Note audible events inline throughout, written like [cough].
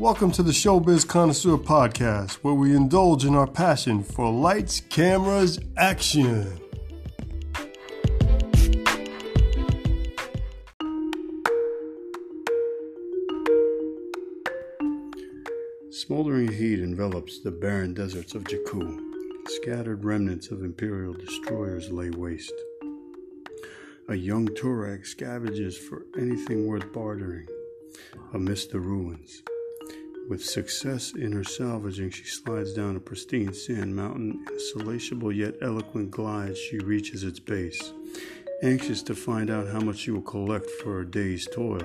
Welcome to the Showbiz Connoisseur Podcast, where we indulge in our passion for lights, cameras, action. Smoldering heat envelops the barren deserts of Jakku. Scattered remnants of Imperial destroyers lay waste. A young Turag scavenges for anything worth bartering amidst the ruins. With success in her salvaging, she slides down a pristine sand mountain. In a salaciable yet eloquent glide, she reaches its base, anxious to find out how much she will collect for her day's toil.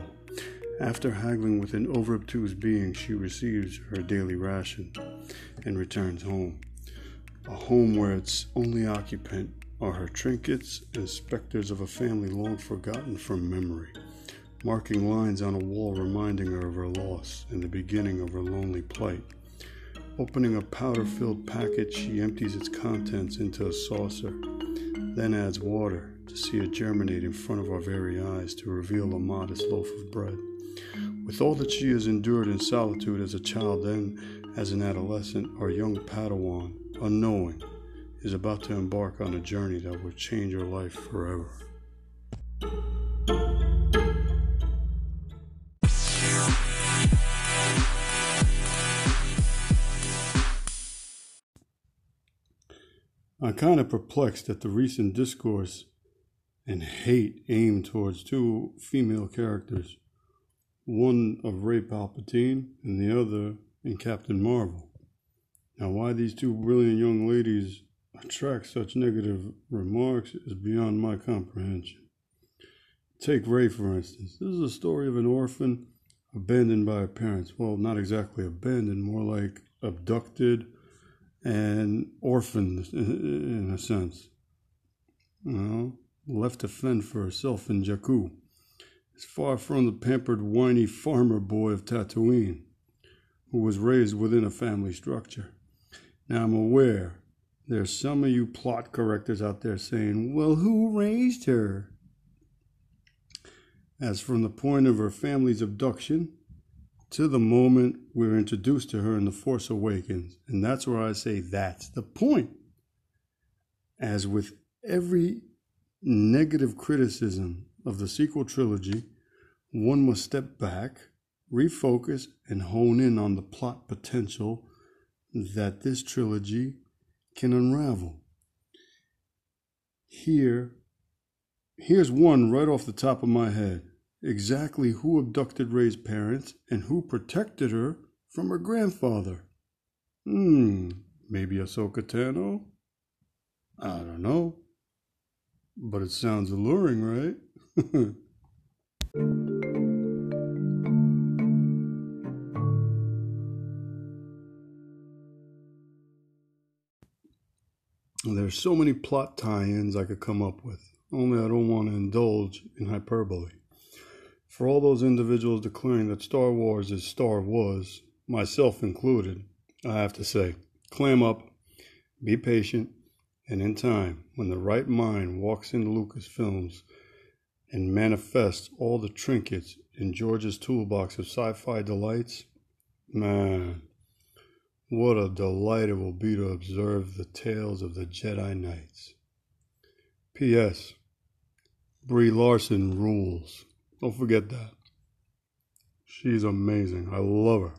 After haggling with an over obtuse being, she receives her daily ration and returns home. A home where its only occupant are her trinkets and specters of a family long forgotten from memory, marking lines on a wall reminding her of her loss and the beginning of her lonely plight. Opening a powder filled packet, she empties its contents into a saucer, then adds water to see it germinate in front of our very eyes to reveal a modest loaf of bread. With all that she has endured in solitude as a child and as an adolescent, our young Padawan, unknowing, is about to embark on a journey that will change her life forever. I'm kind of perplexed at the recent discourse and hate aimed towards two female characters, one of Rey Palpatine and the other in Captain Marvel. Now, why these two brilliant young ladies attract such negative remarks is beyond my comprehension. Take Rey, for instance. This is a story of an orphan abandoned by her parents. Well, not exactly abandoned, more like abducted and orphaned uh, in a sense. You know, left to fend for herself in Jakku. It's far from the pampered, whiny farmer boy of Tatooine, who was raised within a family structure. Now, I'm aware there's some of you plot correctors out there saying, well, who raised her? As from the point of her family's abduction to the moment we're introduced to her in The Force Awakens. And that's where I say that's the point. As with every negative criticism of the sequel trilogy, one must step back, refocus, and hone in on the plot potential that this trilogy can unravel. Here, here's one right off the top of my head. Exactly who abducted Rey's parents and who protected her from her grandfather. Hmm, maybe Ahsoka Tano? I don't know. But it sounds alluring, right? [laughs] There's so many plot tie ins I could come up with, only I don't want to indulge in hyperbole. For all those individuals declaring that Star Wars is Star Was, myself included, I have to say, clam up, be patient, and in time, when the right mind walks into Lucasfilms and manifests all the trinkets in George's toolbox of sci fi delights, man, what a delight it will be to observe the tales of the Jedi Knights. P.S. Brie Larson rules. Don't forget that. She's amazing. I love her.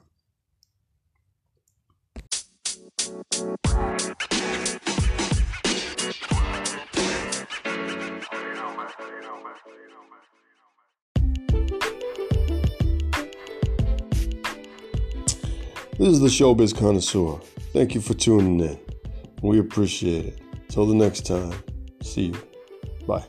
This is the Showbiz Connoisseur. Thank you for tuning in. We appreciate it. Till the next time, see you. Bye.